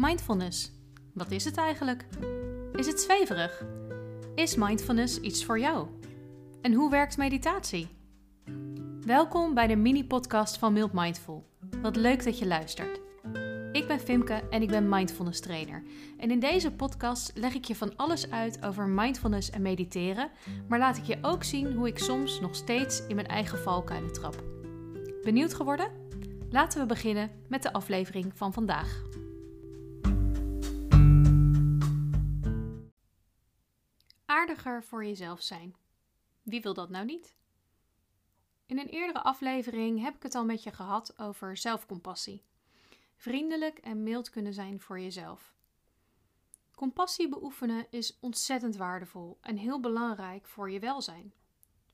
Mindfulness. Wat is het eigenlijk? Is het zweverig? Is mindfulness iets voor jou? En hoe werkt meditatie? Welkom bij de mini-podcast van Mild Mindful. Wat leuk dat je luistert. Ik ben Fimke en ik ben mindfulness trainer. En in deze podcast leg ik je van alles uit over mindfulness en mediteren, maar laat ik je ook zien hoe ik soms nog steeds in mijn eigen valkuilen trap. Benieuwd geworden? Laten we beginnen met de aflevering van vandaag. Aardiger voor jezelf zijn. Wie wil dat nou niet? In een eerdere aflevering heb ik het al met je gehad over zelfcompassie. Vriendelijk en mild kunnen zijn voor jezelf. Compassie beoefenen is ontzettend waardevol en heel belangrijk voor je welzijn.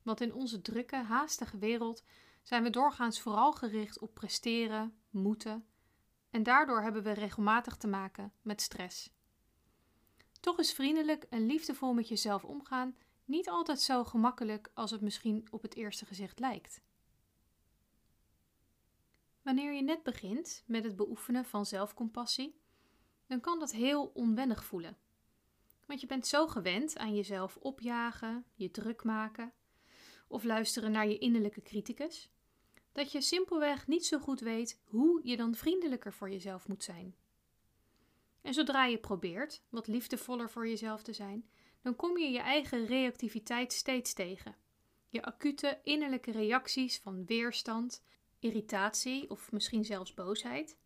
Want in onze drukke, haastige wereld zijn we doorgaans vooral gericht op presteren, moeten en daardoor hebben we regelmatig te maken met stress. Toch is vriendelijk en liefdevol met jezelf omgaan niet altijd zo gemakkelijk als het misschien op het eerste gezicht lijkt. Wanneer je net begint met het beoefenen van zelfcompassie, dan kan dat heel onwennig voelen. Want je bent zo gewend aan jezelf opjagen, je druk maken of luisteren naar je innerlijke criticus, dat je simpelweg niet zo goed weet hoe je dan vriendelijker voor jezelf moet zijn. En zodra je probeert wat liefdevoller voor jezelf te zijn, dan kom je je eigen reactiviteit steeds tegen. Je acute innerlijke reacties van weerstand, irritatie of misschien zelfs boosheid.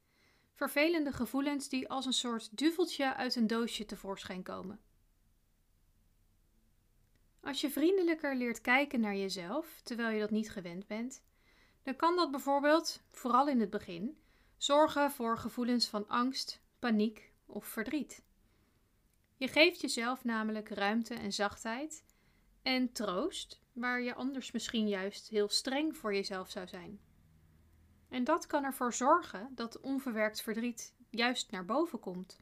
Vervelende gevoelens die als een soort duveltje uit een doosje tevoorschijn komen. Als je vriendelijker leert kijken naar jezelf, terwijl je dat niet gewend bent, dan kan dat bijvoorbeeld, vooral in het begin, zorgen voor gevoelens van angst, paniek of verdriet. Je geeft jezelf namelijk ruimte en zachtheid en troost, waar je anders misschien juist heel streng voor jezelf zou zijn. En dat kan ervoor zorgen dat onverwerkt verdriet juist naar boven komt.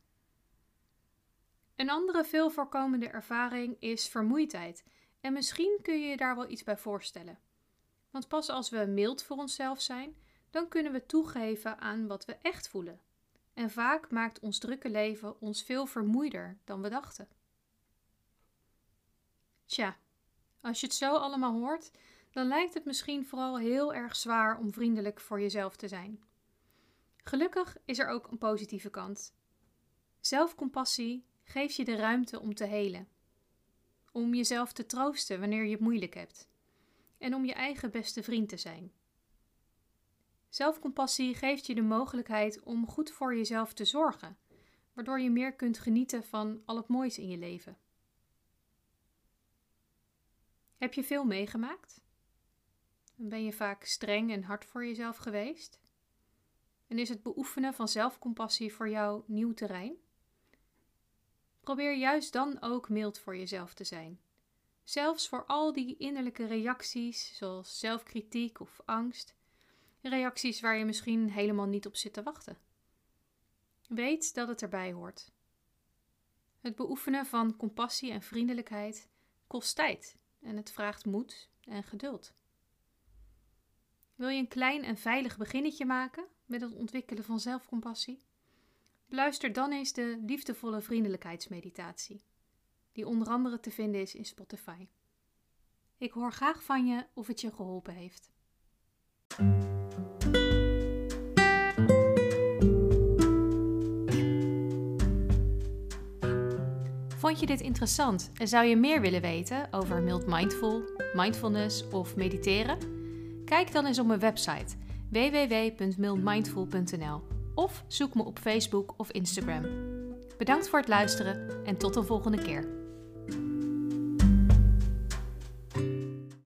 Een andere veel voorkomende ervaring is vermoeidheid, en misschien kun je je daar wel iets bij voorstellen. Want pas als we mild voor onszelf zijn, dan kunnen we toegeven aan wat we echt voelen. En vaak maakt ons drukke leven ons veel vermoeider dan we dachten. Tja, als je het zo allemaal hoort, dan lijkt het misschien vooral heel erg zwaar om vriendelijk voor jezelf te zijn. Gelukkig is er ook een positieve kant. Zelfcompassie geeft je de ruimte om te helen, om jezelf te troosten wanneer je het moeilijk hebt en om je eigen beste vriend te zijn. Zelfcompassie geeft je de mogelijkheid om goed voor jezelf te zorgen, waardoor je meer kunt genieten van al het moois in je leven. Heb je veel meegemaakt? Ben je vaak streng en hard voor jezelf geweest? En is het beoefenen van zelfcompassie voor jou nieuw terrein? Probeer juist dan ook mild voor jezelf te zijn. Zelfs voor al die innerlijke reacties, zoals zelfkritiek of angst, reacties waar je misschien helemaal niet op zit te wachten. Weet dat het erbij hoort. Het beoefenen van compassie en vriendelijkheid kost tijd en het vraagt moed en geduld. Wil je een klein en veilig beginnetje maken met het ontwikkelen van zelfcompassie? Beluister dan eens de liefdevolle vriendelijkheidsmeditatie, die onder andere te vinden is in Spotify. Ik hoor graag van je of het je geholpen heeft. Vond je dit interessant en zou je meer willen weten over mild mindful, mindfulness of mediteren? Kijk dan eens op mijn website www.mildmindful.nl of zoek me op Facebook of Instagram. Bedankt voor het luisteren en tot de volgende keer.